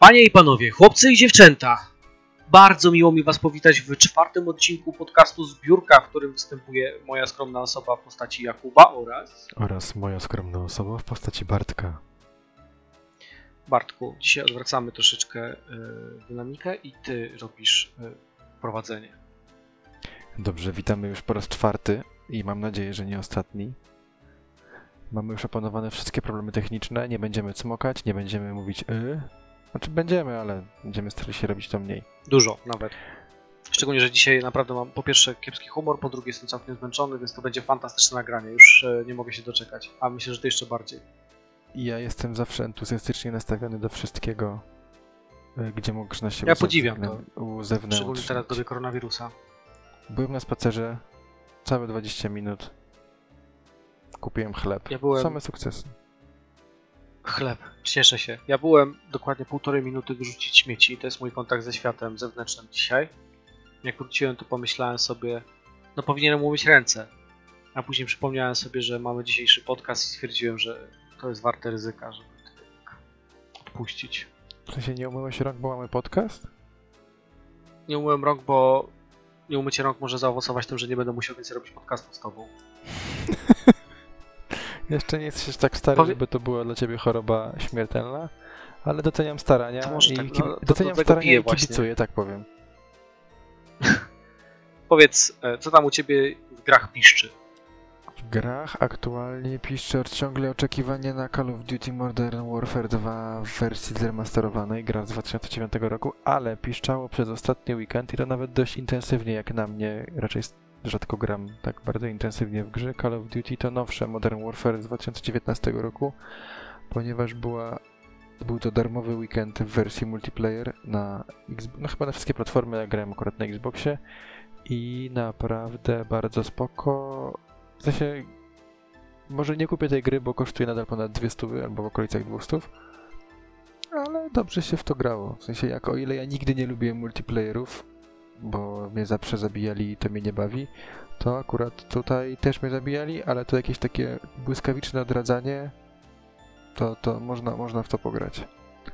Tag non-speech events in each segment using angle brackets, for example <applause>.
Panie i panowie, chłopcy i dziewczęta, bardzo miło mi was powitać w czwartym odcinku podcastu Zbiórka, w którym występuje moja skromna osoba w postaci Jakuba oraz... Oraz moja skromna osoba w postaci Bartka. Bartku, dzisiaj odwracamy troszeczkę y, dynamikę i ty robisz y, prowadzenie. Dobrze, witamy już po raz czwarty i mam nadzieję, że nie ostatni. Mamy już opanowane wszystkie problemy techniczne, nie będziemy cmokać, nie będziemy mówić y. Znaczy będziemy, ale będziemy starali się robić to mniej. Dużo nawet. Szczególnie, że dzisiaj naprawdę mam po pierwsze kiepski humor, po drugie jestem całkiem zmęczony, więc to będzie fantastyczne nagranie. Już y, nie mogę się doczekać, a myślę, że ty jeszcze bardziej. Ja jestem zawsze entuzjastycznie nastawiony do wszystkiego, y, gdzie można się Ja podziwiam to. uzewnętrznić. Szczególnie teraz w dobie koronawirusa. Byłem na spacerze całe 20 minut. Kupiłem chleb. Ja byłem- Same sukcesy. Chleb, cieszę się. Ja byłem dokładnie półtorej minuty wyrzucić śmieci. To jest mój kontakt ze światem zewnętrznym dzisiaj. Jak wróciłem, to pomyślałem sobie, no powinienem umyć ręce. A później przypomniałem sobie, że mamy dzisiejszy podcast i stwierdziłem, że to jest warte ryzyka, żeby tak odpuścić. W sensie nie umyłeś rąk, bo mamy podcast? Nie umyłem rąk, bo nie umycie rąk może zaowocować tym, że nie będę musiał więcej robić podcastu z tobą. <laughs> Jeszcze nie jesteś tak stary, Powie- żeby to była dla ciebie choroba śmiertelna, ale doceniam starania i tak, no, to doceniam do tego starania i właśnie. kibicuję, tak powiem. <laughs> Powiedz, e, co tam u ciebie w grach piszczy? W grach aktualnie piszczy ciągle oczekiwanie na Call of Duty Modern Warfare 2 w wersji zremasterowanej, gra z 2009 roku, ale piszczało przez ostatni weekend i to nawet dość intensywnie jak na mnie, raczej rzadko gram tak bardzo intensywnie w grze. Call of Duty to nowsze Modern Warfare z 2019 roku, ponieważ była, był to darmowy weekend w wersji multiplayer na no chyba na wszystkie platformy, ja grałem akurat na Xboxie i naprawdę bardzo spoko. W sensie, może nie kupię tej gry, bo kosztuje nadal ponad 200 albo w okolicach 200, ale dobrze się w to grało. W sensie, jak o ile ja nigdy nie lubiłem multiplayerów, bo mnie zawsze zabijali i to mnie nie bawi, to akurat tutaj też mnie zabijali, ale to jakieś takie błyskawiczne odradzanie, to, to można, można w to pograć.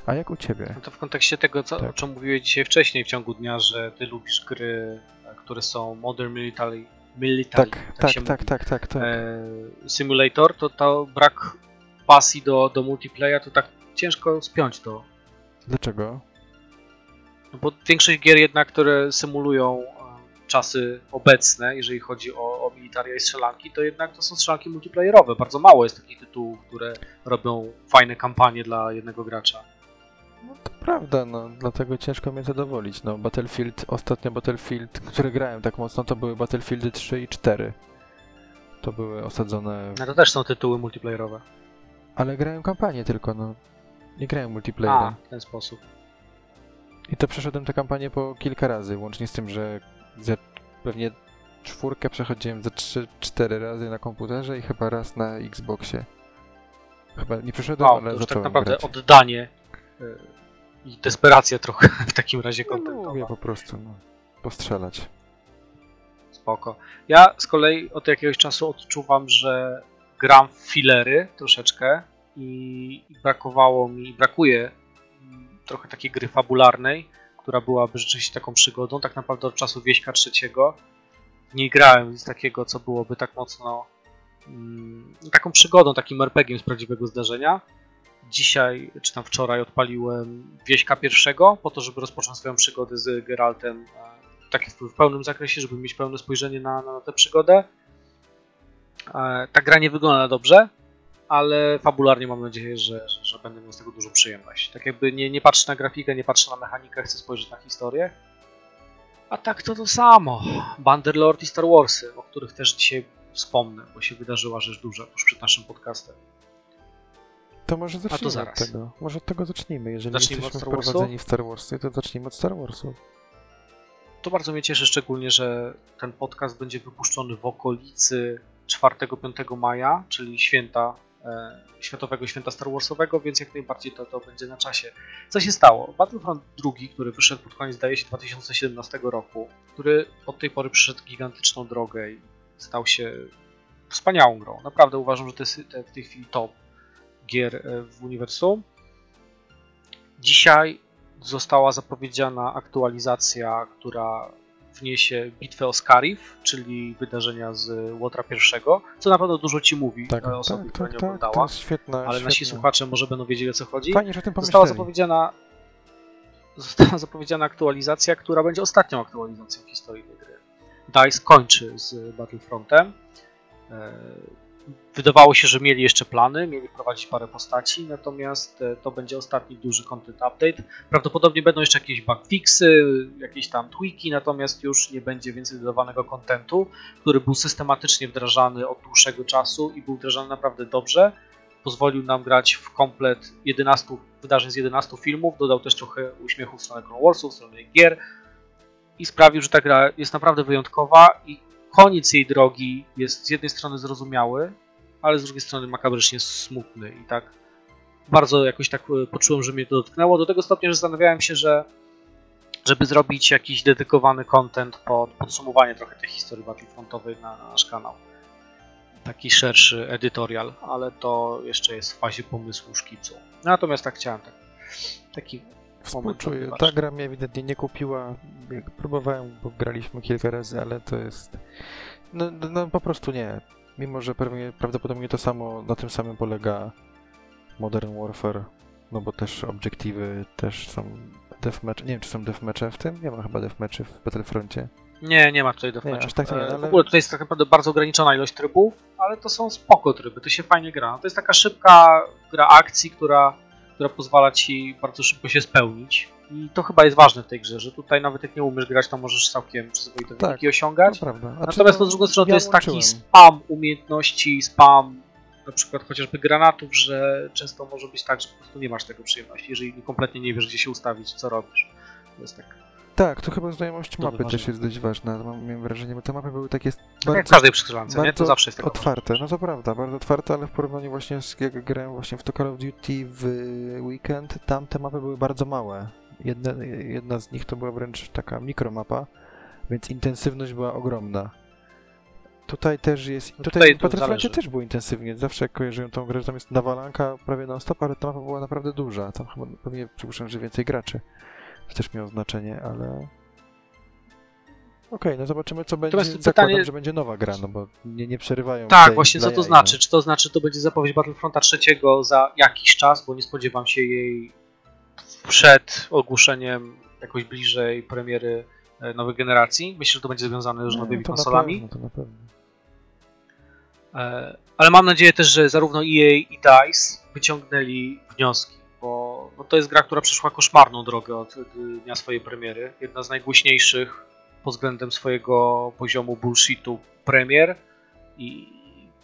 A jak u ciebie? No to w kontekście tego, co, Tak. o czym mówiłeś dzisiaj wcześniej w ciągu dnia, że ty lubisz gry, e, które są Modern Military, military Tak, tak, tak, mówi, tak, tak, tak. e, Simulator, to, to brak pasji do, do multiplayer, to tak ciężko spiąć to. Dlaczego? No bo większość gier jednak, które symulują e, czasy obecne, jeżeli chodzi o, o militaria i strzelanki, to jednak to są strzelanki multiplayerowe. Bardzo mało jest takich tytułów, które robią fajne kampanie dla jednego gracza. No to prawda, no dlatego ciężko mnie zadowolić. No Battlefield, ostatnio Battlefield, które grałem tak mocno, to były Battlefieldy 3 i 4. To były osadzone, w... No to też są tytuły multiplayerowe. ale grałem kampanię tylko, no. Nie grałem A, multiplayerem. w ten sposób. I to przeszedłem tę kampanię po kilka razy, łącznie z tym, że ze pewnie czwórkę przechodziłem ze 3-4 razy na komputerze i chyba raz na Xboxie. Chyba nie przeszedłem, to ale już tak naprawdę grać. oddanie y, i desperacja trochę w takim razie No, kontentowa. lubię po prostu, no. Postrzelać. Spoko. Ja z kolei od jakiegoś czasu odczuwam, że gram w filery troszeczkę i brakowało mi, brakuje trochę takiej gry fabularnej, która byłaby rzeczywiście taką przygodą. Tak naprawdę od czasu Wieśka trzeciego nie grałem nic takiego, co byłoby tak mocno mm, taką przygodą, takim RPG-iem z prawdziwego zdarzenia. Dzisiaj, czy tam wczoraj odpaliłem Wieśka pierwszego, po to, żeby rozpocząć swoją przygodę z Geraltem tak w pełnym zakresie, żeby mieć pełne spojrzenie na, na tę przygodę. E, Ta gra nie wygląda dobrze, ale fabularnie mam nadzieję, że, że, że będę miał z tego dużą przyjemność. Tak jakby nie, nie patrzę na grafikę, nie patrzę na mechanikę, chcę spojrzeć na historię. A tak to to samo. Banderlord i Star Warsy, o których też dzisiaj wspomnę, bo się wydarzyła rzecz duża tuż przed naszym podcastem. To może zacznijmy zaraz. od tego. Może od tego zacznijmy. Jeżeli Zacznijmy jesteśmy wprowadzeni w Star Warsy, to zacznijmy od Star Warsu. To bardzo mnie cieszy, szczególnie, że ten podcast będzie wypuszczony w okolicy 4-5 maja, czyli święta, Światowego Święta Star Warsowego, więc jak najbardziej to, to będzie na czasie. Co się stało? Battlefront 2, który wyszedł pod koniec, zdaje się, 2017 roku, który od tej pory przyszedł gigantyczną drogę i stał się wspaniałą grą. Naprawdę uważam, że to jest w tej chwili top gier e, w uniwersum. Dzisiaj została zapowiedziana aktualizacja, która wniesie bitwę o Scarif, czyli wydarzenia z Łotra I, co na pewno dużo ci mówi Tak, tak, osoby, tak, która tak, nie tak, oglądała, to jest świetna, ale świetna. nasi słuchacze może będą wiedzieli o co chodzi. Fajnie, że o tym Została zapowiedziana, została zapowiedziana aktualizacja, która będzie ostatnią aktualizacją w historii tej gry. DICE kończy z Battlefrontem. Wydawało się, że mieli jeszcze plany, mieli wprowadzić parę postaci, natomiast e, to będzie ostatni duży content update. Prawdopodobnie będą jeszcze jakieś bugfixy, jakieś tam tweaki, natomiast już nie będzie więcej dodawanego kontentu, który był systematycznie wdrażany od dłuższego czasu i był wdrażany naprawdę dobrze. Pozwolił nam grać w komplet 11 wydarzeń z 11 filmów, dodał też trochę uśmiechu w stronę Clone Warsów, w stronę gier i sprawił, że ta gra jest naprawdę wyjątkowa i koniec jej drogi jest z jednej strony zrozumiały, ale z drugiej strony makabrycznie smutny i tak bardzo jakoś tak e, poczułem, że mnie to dotknęło, do tego stopnia, że zastanawiałem się, że żeby zrobić jakiś dedykowany content pod podsumowanie trochę tej historii Battlefrontowej na, na nasz kanał. Taki szerszy editorial, ale to jeszcze jest w fazie pomysłu szkicu. Natomiast tak chciałem tak, taki Współczuję. Ta gra mnie ewidentnie nie kupiła. Próbowałem, bo graliśmy kilka razy, ale to jest. No, no, no po prostu nie. Mimo, że pewnie, prawdopodobnie to samo, na tym samym polega Modern Warfare. No bo też obiektywy też są deathmatch. Nie wiem, czy są deathmatche w tym? Nie ma chyba deathmatchy w Battlefroncie. Nie, nie ma tutaj Nie, deathmatchów. aż tak to nie, E, ale- W ogóle tutaj jest tak naprawdę bardzo ograniczona ilość trybów, ale to są spoko tryby, to się fajnie gra. To jest taka szybka gra akcji, która, która pozwala ci bardzo szybko się spełnić. I to chyba jest ważne w tej grze, że tutaj nawet jak nie umiesz grać, to możesz całkiem przyzwoite Tak, wyniki osiągać. To Natomiast no, z drugiej strony ja to jest taki łączyłem. spam umiejętności, spam na przykład chociażby granatów, że często może być tak, że po prostu nie masz tego przyjemności, jeżeli kompletnie nie wiesz, gdzie się ustawić, co robisz. To jest tak. Tak, to chyba znajomość To mapy ważne. też jest dość ważna. Mam, miałem wrażenie, bo te mapy były takie Tak jak w bardzo każdej przestrzegance, nie? To bardzo zawsze jest taka otwarte, no to prawda, bardzo otwarte, ale w porównaniu właśnie z jak grałem właśnie w to Call of Duty w weekend, tam te mapy były bardzo małe. Jedna, jedna z nich to była wręcz taka mikromapa, więc intensywność była ogromna. Tutaj też jest. No Tutaj, tutaj Battlefroncie też było intensywnie. Zawsze jak kojarzyłem tą grę, że tam jest nawalanka prawie non stop, ale ta mapa była naprawdę duża. Tam chyba pewnie przypuszczam, że więcej graczy. Też miało znaczenie, ale. Okej, no zobaczymy co będzie. Natomiast Zakładam, pytanie- że będzie nowa gra, no bo nie, nie przerywają. Tak, właśnie co to znaczy? no. Czy to znaczy, to będzie zapowiedź Battlefronta trzeciego za jakiś czas, bo nie spodziewam się jej przed ogłoszeniem jakoś bliżej premiery e, nowej generacji. Myślę, że to będzie związane już z nowymi to na konsolami. pewno, to na pewno. E, Ale mam nadzieję też, że zarówno EA i DICE wyciągnęli wnioski, bo to jest gra, która przeszła koszmarną drogę od od dnia swojej premiery. Jedna z najgłośniejszych pod względem swojego poziomu bullshitu premier i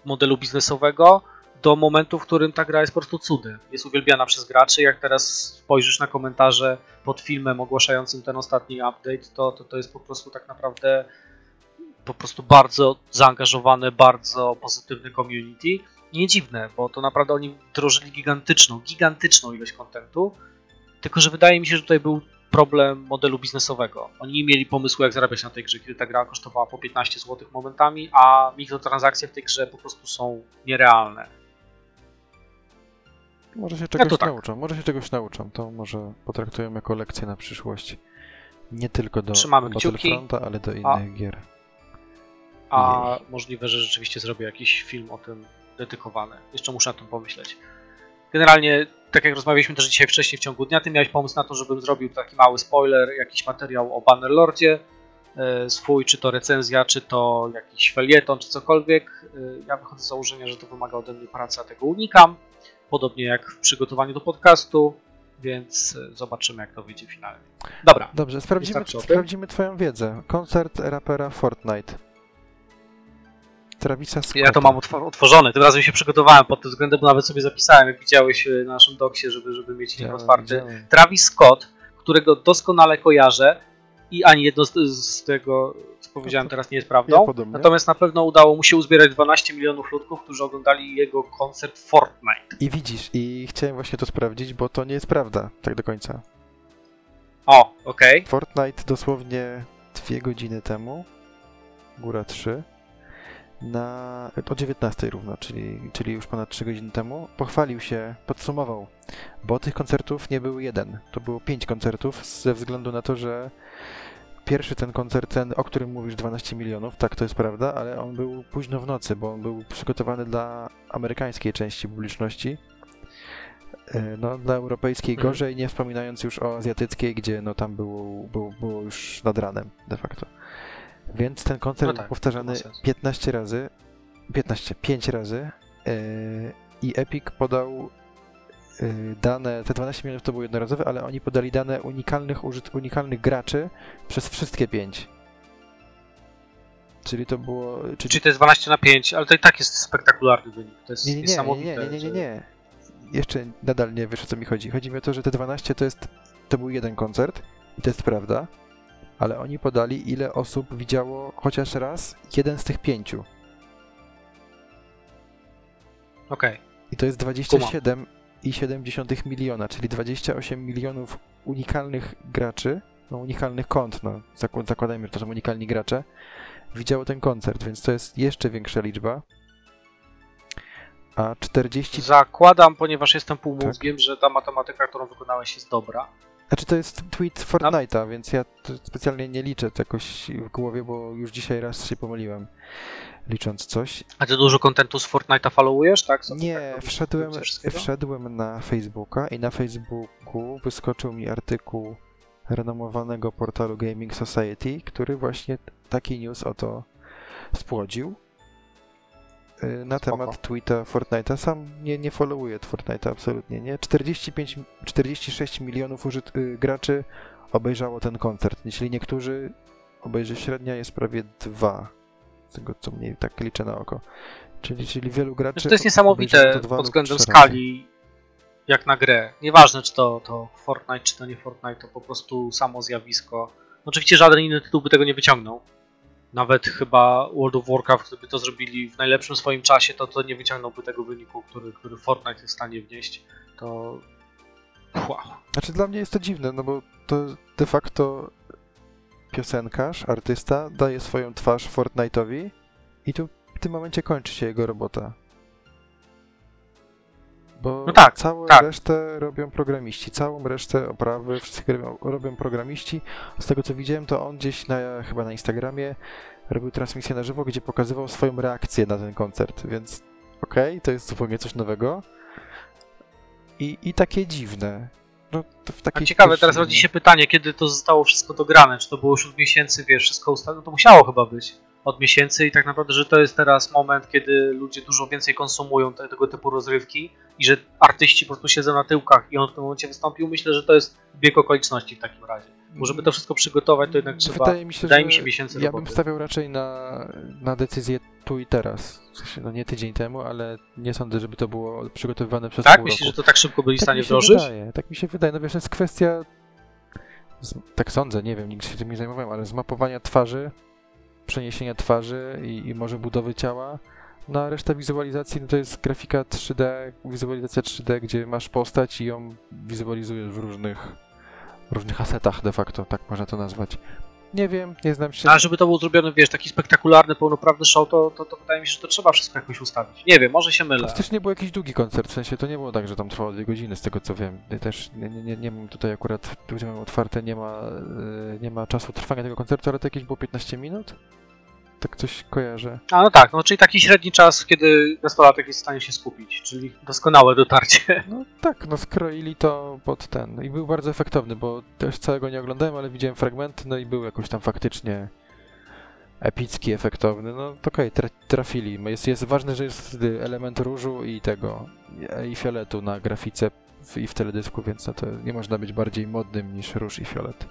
modelu biznesowego do momentu, w którym ta gra jest po prostu cudem. Jest uwielbiana przez graczy. Jak teraz spojrzysz na komentarze pod filmem ogłaszającym ten ostatni update, to, to, to jest po prostu tak naprawdę po prostu bardzo zaangażowane, bardzo pozytywny community. Nie dziwne, bo to naprawdę oni wdrożyli gigantyczną, gigantyczną ilość kontentu. Tylko, że wydaje mi się, że tutaj był problem modelu biznesowego. Oni nie mieli pomysłu, jak zarabiać na tej grze, kiedy ta gra kosztowała po 15 zł momentami, a mikrotransakcje w tej grze po prostu są nierealne. Może się czegoś to tak. nauczą, może się czegoś nauczą. To może potraktują jako lekcję na przyszłość. Nie tylko do Trzymamy. Battlefronta, ale do innych gier. A Jej. możliwe, że rzeczywiście zrobię jakiś film o tym dedykowany. Jeszcze muszę na tym pomyśleć. Generalnie, tak jak rozmawialiśmy też dzisiaj wcześniej w ciągu dnia, ty miałeś pomysł na to, żebym zrobił taki mały spoiler, jakiś materiał o Bannerlordzie e, swój, czy to recenzja, czy to jakiś felieton, czy cokolwiek. E, Ja wychodzę z założenia, że to wymaga ode mnie pracy, a tego unikam. Podobnie jak w przygotowaniu do podcastu, więc e, zobaczymy, jak to wyjdzie finalnie. Dobra, Dobrze, sprawdzimy, sprawdzimy twoją wiedzę. Koncert rapera Fortnite. Travisa Scotta. Ja to mam otw- otworzone. Tym razem się przygotowałem pod tym względem, bo nawet sobie zapisałem, jak widziałeś e, na naszym doksie, żeby, żeby mieć link otwarty. widziałem. Travis Scott, którego doskonale kojarzę i ani jedno z, z tego, co powiedziałem teraz, nie jest prawdą. Ja podobnie. Natomiast na pewno udało mu się uzbierać 12 milionów ludków, którzy oglądali jego koncert Fortnite. I widzisz, i chciałem właśnie to sprawdzić, bo to nie jest prawda, tak do końca. O, okej. Fortnite dosłownie dwie godziny temu, góra trzy, na, o 19 równo, czyli, czyli już ponad 3 godziny temu, pochwalił się, podsumował, bo tych koncertów nie był jeden, to było 5 koncertów ze względu na to, że pierwszy ten koncert, ten, o którym mówisz, 12 milionów, tak to jest prawda, ale on był późno w nocy, bo on był przygotowany dla amerykańskiej części publiczności, E, no, dla europejskiej Mhm. gorzej, nie wspominając już o azjatyckiej, gdzie no tam było, było, było już nad ranem de facto. Więc ten koncert No był tak, powtarzany ma sens. 15 razy, 15, 5 razy e, i Epic podał e, dane, te 12 milionów to były jednorazowe, ale oni podali dane unikalnych, użyt, unikalnych graczy przez wszystkie 5. Czyli to było... Czyli Czyli to jest 12 na 5, ale to i tak jest spektakularny wynik. To jest Nie, nie, nie, nie, niesamowite. nie, nie, nie, nie, że- nie. Jeszcze nadal nie wiesz o co mi chodzi. Chodzi mi o to, że te 12 to jest, to był jeden koncert i to jest prawda, ale oni podali ile osób widziało chociaż raz jeden z tych pięciu. Okej. I to jest 27,7 miliona, czyli 28 milionów unikalnych graczy, no unikalnych kont, no zakład- zakładajmy, że to są unikalni gracze, widziało ten koncert, więc to jest jeszcze większa liczba. A 40 Zakładam, ponieważ jestem Tak. półmózgiem, że ta matematyka, którą wykonałeś jest dobra. Znaczy to jest tweet Fortnite'a, więc ja to specjalnie nie liczę to jakoś w głowie, bo już dzisiaj raz się pomyliłem licząc coś. A ty dużo kontentu z Fortnite'a followujesz, tak? Co Nie, tak wszedłem, wszedłem na Facebooka i na Facebooku wyskoczył mi artykuł renomowanego portalu Gaming Society, który właśnie taki news oto spłodził y, na Spoko. temat tweeta Fortnite'a. Sam nie, nie followuję Fortnite'a absolutnie, nie? 45, 46 milionów użyt, y, graczy obejrzało ten koncert, jeśli niektórzy obejrzy średnia jest prawie 2, z tego co mniej tak liczę na oko. Czyli, czyli wielu graczy Znaczy, to jest niesamowite to dwa pod względem skali, jak na grę. Nieważne, czy to, to Fortnite, czy to nie Fortnite, to po prostu samo zjawisko. Oczywiście żaden inny tytuł by tego nie wyciągnął. Nawet chyba World of Warcraft, gdyby to zrobili w najlepszym swoim czasie, to, to nie wyciągnąłby tego wyniku, który, który Fortnite jest w stanie wnieść. To. Wow. Znaczy dla mnie jest to dziwne, no bo to de facto piosenkarz, artysta daje swoją twarz Fortnite'owi i tu w tym momencie kończy się jego robota. Bo No tak, całą tak. resztę robią programiści, całą resztę oprawy, wszystko robią, robią programiści. Z tego co widziałem, to on gdzieś na, chyba na Instagramie robił transmisję na żywo, gdzie pokazywał swoją reakcję na ten koncert, więc okej, to jest zupełnie coś nowego. I, i takie dziwne. No, to w A ciekawe, teraz rodzi się pytanie, kiedy to zostało wszystko dograne? Czy to było już od miesięcy, wiesz, wszystko ustawione? No to musiało chyba być od miesięcy i tak naprawdę, że to jest teraz moment, kiedy ludzie dużo więcej konsumują te, tego typu rozrywki i że artyści po prostu siedzą na tyłkach i on w tym momencie wystąpił. Myślę, że to jest bieg okoliczności w takim razie. Bo żeby to wszystko przygotować, to jednak trzeba, Wydaje mi się, wydaje że mi się miesięcy ja bym roboty. stawiał raczej na, na decyzję tu i teraz. W no nie tydzień temu, ale nie sądzę, żeby to było przygotowywane przez Tak? Myślisz, że to tak szybko byli w tak stanie mi się wdrożyć? wydaje, tak mi się wydaje. No wiesz, to jest kwestia, tak sądzę, nie wiem, nigdy się tym nie zajmowałem, ale zmapowania twarzy, przeniesienia twarzy i, i może budowy ciała. Na resztę wizualizacji no to jest grafika 3D, wizualizacja 3D, gdzie masz postać i ją wizualizujesz w różnych, różnych asetach de facto, tak można to nazwać. Nie wiem, nie znam się. Ale żeby to był zrobiony, wiesz, taki spektakularny, pełnoprawny show, to, to, to wydaje mi się, że to trzeba wszystko jakoś ustawić. Nie wiem, może się mylę. To też nie był jakiś długi koncert, w sensie to nie było tak, że tam trwało dwie godziny, z tego co wiem. Ja Też nie, nie, nie, mam tutaj akurat, tu gdzie mam otwarte, nie ma, e, nie ma czasu trwania tego koncertu, ale to jakieś było 15 minut? Tak coś kojarzę. A no tak, no czyli taki średni czas, kiedy nastolatek jest w stanie się skupić, czyli doskonałe dotarcie. <laughs> No tak, no skroili to pod ten. I był bardzo efektowny, bo też całego nie oglądałem, ale widziałem fragmenty, no i był jakoś tam faktycznie epicki, efektowny. No to okej, tra trafili. Jest, jest ważne, że jest element różu i tego, i fioletu na grafice i w teledysku, więc no to nie można być bardziej modnym niż róż i fiolet.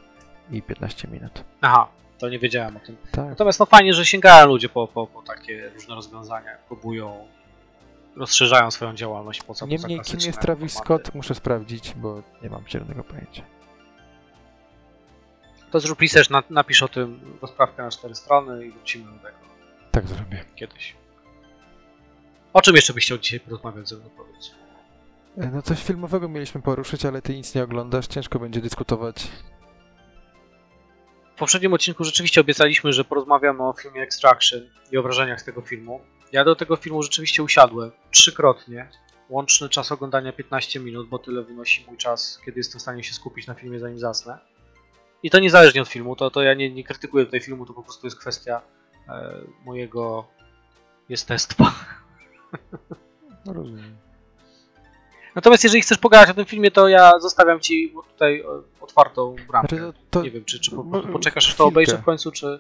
I 15 minut. Aha, to nie wiedziałem o tym. Tak. Natomiast no fajnie, że sięgają ludzie po, po, po takie różne rozwiązania, próbują, rozszerzają swoją działalność po co Niemniej, poza kim jest Travis formaty. Scott, muszę sprawdzić, bo nie mam zielonego pojęcia. To zrób research, na, napisz o tym rozprawkę na cztery strony i wrócimy do tego Tak zrobię. kiedyś. O czym jeszcze byś chciał dzisiaj porozmawiać ze mną, powiedz? E, No coś filmowego mieliśmy poruszyć, ale ty nic nie oglądasz, ciężko będzie dyskutować. Poprzednim odcinku rzeczywiście obiecaliśmy, że porozmawiamy o filmie Extraction i o wrażeniach z tego filmu. Ja do tego filmu rzeczywiście usiadłem trzykrotnie. Łączny czas oglądania 15 minut, bo tyle wynosi mój czas, kiedy jestem w stanie się skupić na filmie zanim zasnę. I to niezależnie od filmu, to, to ja nie, nie krytykuję tutaj filmu, to po prostu jest kwestia e, mojego jestestwa. No rozumiem. Natomiast jeżeli chcesz pogadać o tym filmie, to ja zostawiam ci tutaj e, otwartą bramkę. Znaczy, to- Nie wiem, czy, czy po, poczekasz, aż to obejrzę w końcu, czy...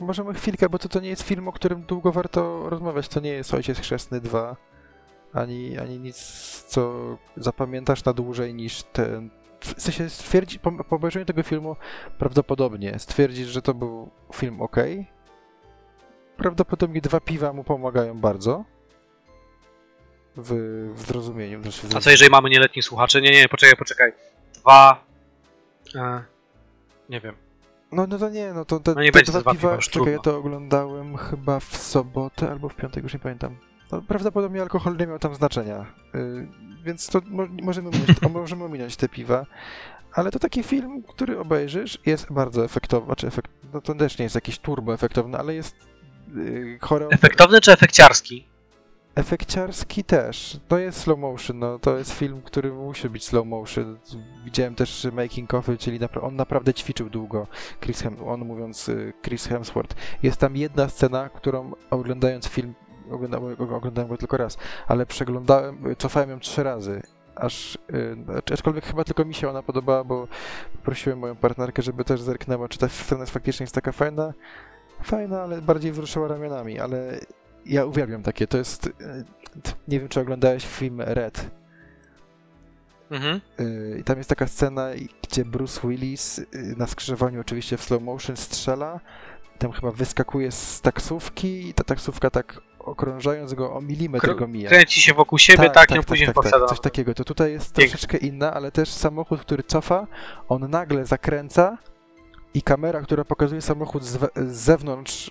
Możemy chwilkę, bo to, to nie jest film, o którym długo warto rozmawiać. To nie jest Ojciec Chrzestny 2, ani, ani nic, co zapamiętasz na dłużej niż ten... W sensie stwierdzić, po, po obejrzeniu tego filmu prawdopodobnie stwierdzić, że to był film ok. Prawdopodobnie dwa piwa mu pomagają bardzo w, w zrozumieniu. Znaczy w A co jeżeli mamy nieletnich słuchaczy? Nie, nie, poczekaj, poczekaj. Dwa... E, nie wiem. No, no to nie, no to te, No nie te będzie dwa dwa piwa, piwa, czekaj, ja to oglądałem chyba w sobotę albo w piątek, już nie pamiętam. No, prawdopodobnie alkohol nie miał tam znaczenia, y, więc to mo możemy, ominąć, <laughs> o, możemy ominąć te piwa, ale to taki film, który obejrzysz, jest bardzo efektowny, czy efekt, no to też nie jest jakiś turbo efektowny, ale jest y, choreo... Efektowny czy efekciarski? Efekciarski też. To jest slow motion, no to jest film, który musi być slow motion. Widziałem też making ofy, czyli napra- on naprawdę ćwiczył długo. Chris Hem- on mówiąc y, Chris Hemsworth. Jest tam jedna scena, którą oglądając film, oglądałem, oglądałem go tylko raz, ale przeglądałem, cofałem ją trzy razy. Aż, y, znaczy, aczkolwiek chyba tylko mi się ona podobała, bo prosiłem moją partnerkę, żeby też zerknęła, czy ta scena faktycznie jest taka fajna. Fajna, ale bardziej wzruszyła ramionami, ale ja uwielbiam takie. To jest. y, Nie wiem, czy oglądałeś film Red. Mhm. Y, I tam jest taka scena, gdzie Bruce Willis y, na skrzyżowaniu, oczywiście w slow motion, strzela. Tam chyba wyskakuje z taksówki i ta taksówka tak okrążając go o milimetr go mija. Kręci się wokół siebie, tak, ją później wpasiada. Coś takiego. To tutaj jest Pięknie. troszeczkę inna, ale też samochód, który cofa, on nagle zakręca i kamera, która pokazuje samochód z, z zewnątrz,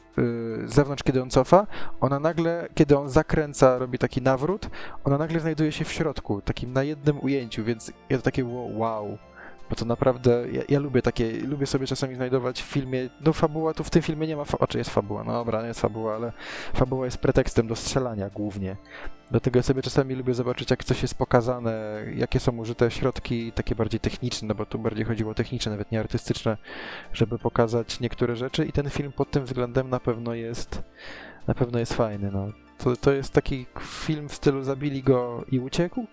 z zewnątrz, kiedy on cofa, ona nagle, kiedy on zakręca, robi taki nawrót, ona nagle znajduje się w środku, takim na jednym ujęciu, więc to takie wow, wow. Bo to naprawdę, ja, ja lubię takie, lubię sobie czasami znajdować w filmie, no fabuła, tu w tym filmie nie ma, znaczy jest fabuła, no dobra, nie jest fabuła, ale fabuła jest pretekstem do strzelania głównie. Dlatego ja sobie czasami lubię zobaczyć, jak coś jest pokazane, jakie są użyte środki takie bardziej techniczne, bo tu bardziej chodziło o techniczne, nawet nie artystyczne, żeby pokazać niektóre rzeczy i ten film pod tym względem na pewno jest, na pewno jest fajny, no. To, to jest taki film w stylu zabili go i uciekł,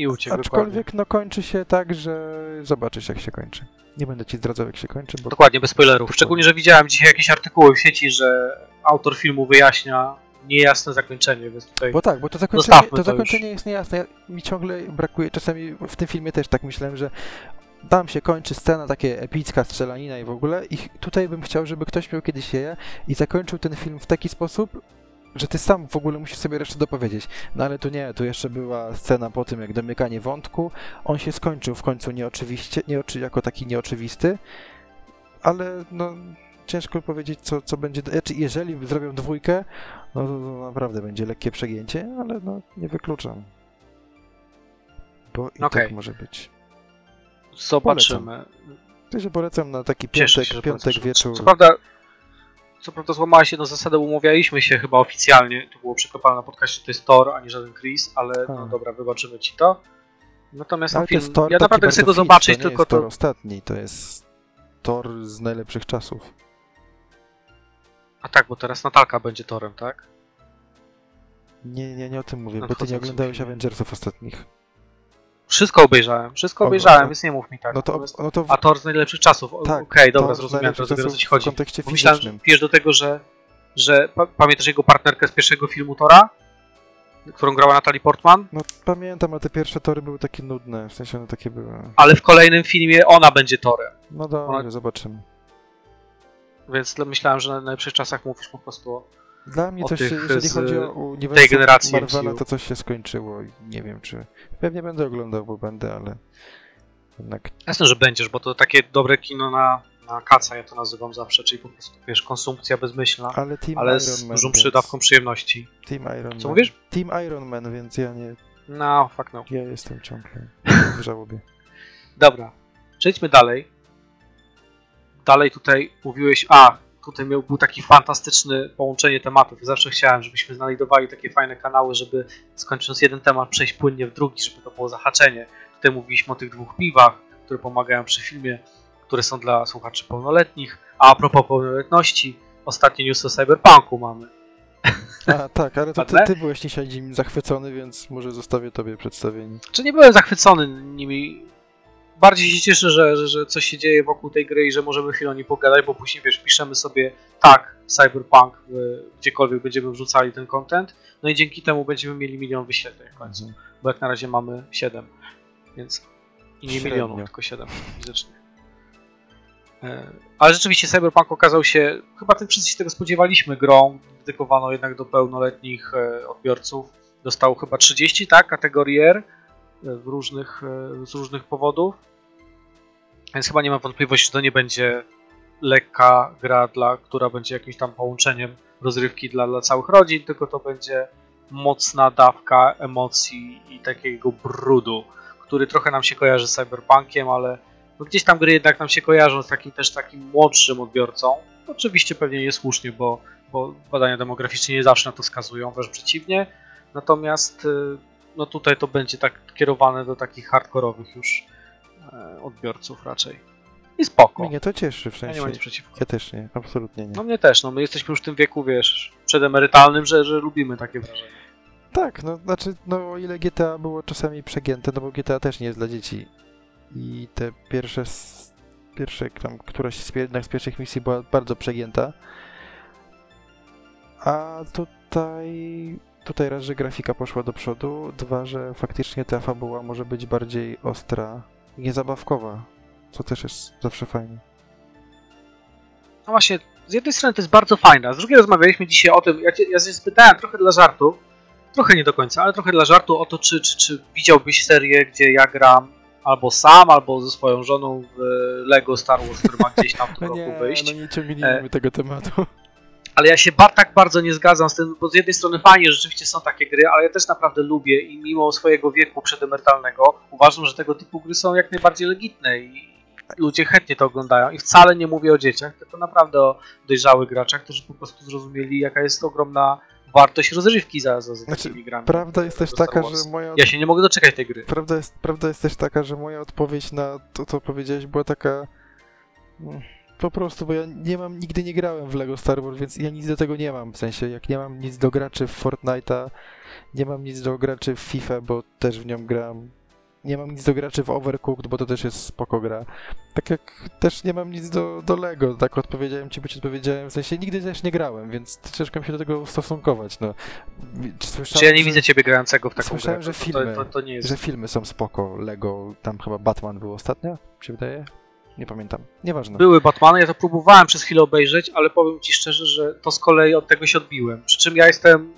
I uciekł dokładnie. aczkolwiek no kończy się tak, że zobaczysz jak się kończy. Nie będę ci zdradzał jak się kończy, bo Dokładnie, bez spoilerów. Szczególnie, że widziałem dzisiaj jakieś artykuły w sieci, że autor filmu wyjaśnia niejasne zakończenie, więc tutaj... Bo tak, bo to zakończenie, to to zakończenie już. jest niejasne. Ja, mi ciągle brakuje, czasami w tym filmie też tak myślałem, że tam się kończy scena, takie epicka strzelanina i w ogóle i tutaj bym chciał, żeby ktoś miał kiedyś je i zakończył ten film w taki sposób, że ty sam w ogóle musisz sobie resztę dopowiedzieć. No ale tu nie, tu jeszcze była scena po tym, jak domykanie wątku. On się skończył w końcu nieoczywiście, nieoczy, jako taki nieoczywisty, ale no ciężko powiedzieć, co, co będzie. Znaczy, jeżeli zrobią dwójkę, no to, to naprawdę będzie lekkie przegięcie, ale no nie wykluczam. Bo i Okej. tak może być. Zobaczymy. To się polecam na taki Cieszę piątek, się, piątek wieczór. Co prawda, co prawda złamała się jedną zasadę, umawialiśmy się chyba oficjalnie, to było przekopane na podcaście, to jest Thor, a nie żaden Chris, ale no A. dobra, wybaczymy ci to. Natomiast Ale to film, Thor ja naprawdę chcę go zobaczyć, to tylko jest Thor to... ostatni, to jest Thor z najlepszych czasów. A tak, bo teraz Natalka będzie Torem, tak? Nie, nie, nie o tym mówię, bo ty nie oglądałeś filmie. Avengersów ostatnich. Wszystko obejrzałem, wszystko O, obejrzałem, no- więc nie mów mi tak. No to, no to A Thor z najlepszych czasów, O, Tak, okej, dobra, Thor z zrozumiałem, najlepszych teraz o co ci w chodzi. kontekście Bo myślałem, że pijesz do tego, że, że pa- pamiętasz jego partnerkę z pierwszego filmu Tora? Którą grała Natalie Portman? No pamiętam, a te pierwsze tory były takie nudne, w sensie one takie były. Ale w kolejnym filmie ona będzie Torem. No dobrze, Ona- zobaczymy. Więc myślałem, że na najlepszych czasach mówisz po prostu o... Dla mnie o coś, jeżeli z chodzi o tej uniwersum generacji Marvela, MCU. to coś się skończyło i nie wiem czy... Pewnie będę oglądał, bo będę, ale jednak Jasne, że będziesz, bo to takie dobre kino na, na kaca, ja to nazywam zawsze, czyli po prostu, wiesz, konsumpcja bezmyślna, Ale Team ale Iron z Man, dużą więc- przydawką przyjemności. Team Iron Co Man. mówisz? Team Iron Man, więc ja nie... No, fuck no. Ja jestem ciągle <laughs> w żałobie. Dobra, przejdźmy dalej. dalej tutaj mówiłeś, a tutaj miał, był taki fantastyczny połączenie tematów. Zawsze chciałem, żebyśmy znajdowali takie fajne kanały, żeby skończąc jeden temat przejść płynnie w drugi, żeby to było zahaczenie. Tutaj mówiliśmy o tych dwóch piwach, które pomagają przy filmie, które są dla słuchaczy pełnoletnich. A a propos pełnoletności, ostatnie news o Cyberpunku mamy. A tak, ale to ty, ty byłeś dzisiaj nim zachwycony, więc może zostawię tobie przedstawienie. Czy nie byłem zachwycony nimi? Bardziej się cieszę, że, że, że coś się dzieje wokół tej gry i że możemy chwilę o niej pogadać, bo później wiesz, piszemy sobie tak, Cyberpunk, w, gdziekolwiek będziemy wrzucali ten content, no i dzięki temu będziemy mieli milion wyświetleń w końcu, Mhm. bo jak na razie mamy 7, więc i nie Średnio. milionów, tylko 7 fizycznie. E, Ale rzeczywiście Cyberpunk okazał się, chyba tak wszyscy się tego spodziewaliśmy, grą dedykowaną jednak do pełnoletnich e, odbiorców. Dostał chyba 30, tak, kategorii R e, w różnych, e, z różnych powodów. Więc chyba nie mam wątpliwości, że to nie będzie lekka gra, dla, która będzie jakimś tam połączeniem rozrywki dla, dla całych rodzin, tylko to będzie mocna dawka emocji i takiego brudu, który trochę nam się kojarzy z Cyberpunkiem, ale no gdzieś tam gry jednak nam się kojarzą z takim też takim młodszym odbiorcą. Oczywiście pewnie niesłusznie, bo, bo badania demograficzne nie zawsze na to wskazują, wręcz przeciwnie. Natomiast y, no tutaj to będzie tak kierowane do takich hardkorowych już odbiorców raczej. I spoko. Mnie to cieszy, w Ja sensie. nie mam nic przeciwko. Ja też nie, absolutnie nie. No mnie też, no my jesteśmy już w tym wieku, wiesz, przedemerytalnym, że, że lubimy takie wrażenie. Tak, no znaczy, no o ile GTA było czasami przegięte, no bo GTA też nie jest dla dzieci. I te pierwsze, pierwsze tam, któraś z, jednak z pierwszych misji była bardzo przegięta. A tutaj, tutaj raz, że grafika poszła do przodu, dwa, że faktycznie ta fabuła może być bardziej ostra niezabawkowa, co też jest zawsze fajne. No właśnie, z jednej strony to jest bardzo fajne, a z drugiej rozmawialiśmy dzisiaj o tym, ja, cię, ja się spytałem trochę dla żartu, trochę nie do końca, ale trochę dla żartu o to, czy, czy, czy widziałbyś serię, gdzie ja gram albo sam, albo ze swoją żoną w Lego Star Wars, który ma gdzieś tam w tym <laughs> No roku nie, wyjść. no nie ciągnijmy E, tego tematu. Ale ja się tak bardzo nie zgadzam z tym, bo z jednej strony fajnie, rzeczywiście są takie gry, ale ja też naprawdę lubię i mimo swojego wieku przedemerytalnego uważam, że tego typu gry są jak najbardziej legitne i ludzie chętnie to oglądają. I wcale nie mówię o dzieciach, tylko naprawdę o dojrzałych graczach, którzy po prostu zrozumieli, jaka jest ogromna wartość rozrywki za, za, za Znaczy, takimi grami. Prawda jest też taka, że moja Ja się nie mogę doczekać tej gry. Prawda jest, prawda jest też taka, że moja odpowiedź na to, co powiedziałeś, była taka. Po prostu, bo ja nie mam, nigdy nie grałem w Lego Star Wars, więc ja nic do tego nie mam. W sensie, jak nie mam nic do graczy w Fortnite'a, nie mam nic do graczy w FIFA, bo też w nią gram. Nie mam nic do graczy w Overcooked, bo to też jest spoko gra. Tak jak też nie mam nic do, do Lego, tak odpowiedziałem ci, bo ci odpowiedziałem. W sensie, nigdy też nie grałem, więc ciężko mi się do tego ustosunkować. No. Słyszałem, Czy ja nie że- widzę ciebie grającego w taką Słyszałem, grę? że filmy, to, to, to jest. że filmy są spoko, Lego, tam chyba Batman był ostatnio, mi się wydaje? Nie pamiętam, nieważne. Były Batmany, ja to próbowałem przez chwilę obejrzeć, ale powiem ci szczerze, że to z kolei od tego się odbiłem. Przy czym ja jestem.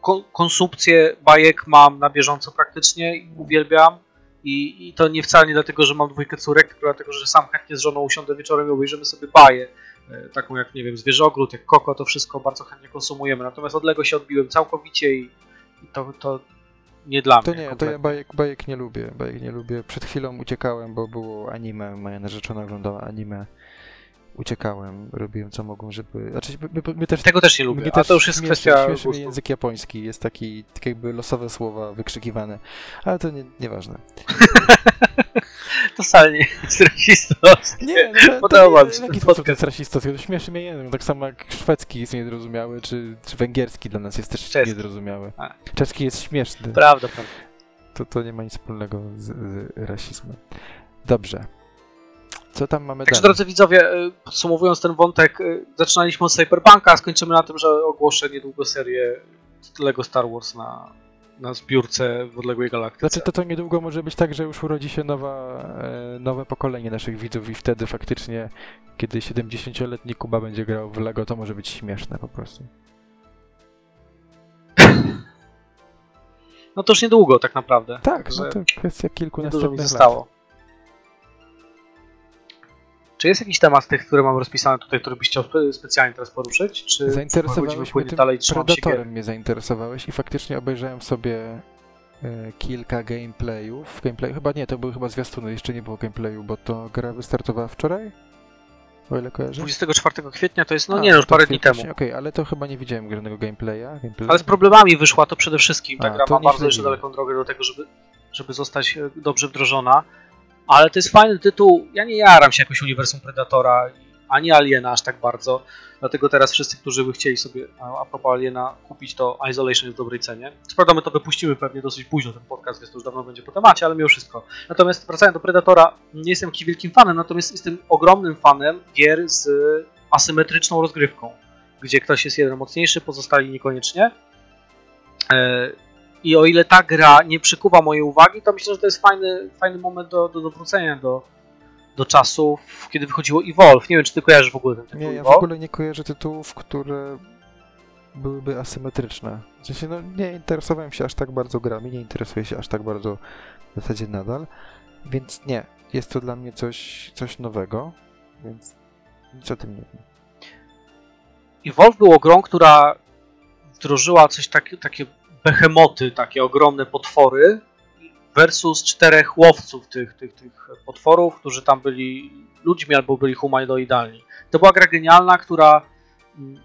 Ko- konsumpcję bajek mam na bieżąco praktycznie i uwielbiam. I, I to nie wcale nie dlatego, że mam dwójkę córek, tylko dlatego, że sam chętnie z żoną usiądę wieczorem i obejrzymy sobie baję. E, Taką jak, nie wiem, Zwierzogród, jak Koko, to wszystko bardzo chętnie konsumujemy. Natomiast od Lego się odbiłem całkowicie i, to, to nie dla To mnie. nie, to kompletnie. ja bajek, bajek nie lubię, bajek nie lubię. Przed chwilą uciekałem, bo było anime, moja narzeczona oglądała anime. Uciekałem, robiłem co mogłem, żeby... Znaczy, my, my, my też... Tego też nie lubię, mnie a to już jest kwestia mnie język japoński, jest taki, tak jakby losowe słowa wykrzykiwane, ale to nie, nieważne. <laughs> To wcale nie jest rasistowskie. Nie, no, to, Podoba mi się w ten jaki sposób to podcast. jest rasistowskie, to śmieszy mnie jeden, tak samo jak szwedzki jest niezrozumiały, czy, czy węgierski dla nas jest też Czeski. niezrozumiały. A. Czeski jest śmieszny, Prawda, prawda. to, to nie ma nic wspólnego z, z rasizmem. Dobrze. Co tam mamy Także dalej? drodzy widzowie, y, podsumowując ten wątek, y, zaczynaliśmy od Cyberpunka, a skończymy na tym, że ogłoszę niedługo serię Lego Star Wars na, na zbiórce w odległej galaktyce. Znaczy to, to niedługo może być tak, że już urodzi się nowa, e, nowe pokolenie naszych widzów i wtedy faktycznie, kiedy 70-letni Kuba będzie grał w Lego, to może być śmieszne po prostu. <laughs> No to już niedługo tak naprawdę. Tak, Także no to kwestia kilku nie dużo mi następnych zostało. lat. Czy jest jakiś temat tych, które mam rozpisane tutaj, który byś chciał spe- specjalnie teraz poruszyć? Czy Zainteresowałeś mnie tym dalej? Predatorem mnie zainteresowałeś i faktycznie obejrzałem sobie e, kilka gameplayów. Gameplay, chyba nie, to były chyba zwiastuny, jeszcze nie było gameplayu, bo to gra wystartowała wczoraj? o ile kojarzę? 24 kwietnia to jest, no A, nie, już to parę dni temu. Okej, ale to chyba nie widziałem żadnego gameplaya. gameplaya. Ale z problemami wyszła to przede wszystkim. Ta A, gra ma bardzo jeszcze daleką drogę do tego, żeby, żeby zostać e, dobrze wdrożona. Ale to jest fajny tytuł. Ja nie jaram się jakoś uniwersum Predatora ani Aliena aż tak bardzo. Dlatego teraz wszyscy, którzy by chcieli sobie a, propos Aliena kupić, to Isolation w dobrej cenie. Co prawda my to wypuścimy pewnie dosyć późno ten podcast, więc to już dawno będzie po temacie, ale mimo wszystko. Natomiast wracając do Predatora, nie jestem wielkim fanem, natomiast jestem ogromnym fanem gier z asymetryczną rozgrywką, gdzie ktoś jest jeden mocniejszy, pozostali niekoniecznie. I o ile ta gra nie przykuwa mojej uwagi, to myślę, że to jest fajny, fajny moment do, do, wrócenia do, do czasów, kiedy wychodziło Evolve. Nie wiem, czy ty kojarzysz w ogóle ten tytuł Nie, ja w ogóle nie kojarzę tytułów, które byłyby asymetryczne. W sensie, no, nie interesowałem się aż tak bardzo grami, nie interesuję się aż tak bardzo w zasadzie nadal, więc nie, jest to dla mnie coś, coś nowego, więc nic o tym nie wiem. Evolve było grą, która wdrożyła coś takie, takie behemoty, takie ogromne potwory versus czterech łowców tych, tych, tych potworów, którzy tam byli ludźmi albo byli humanoidalni. To była gra genialna, która mm,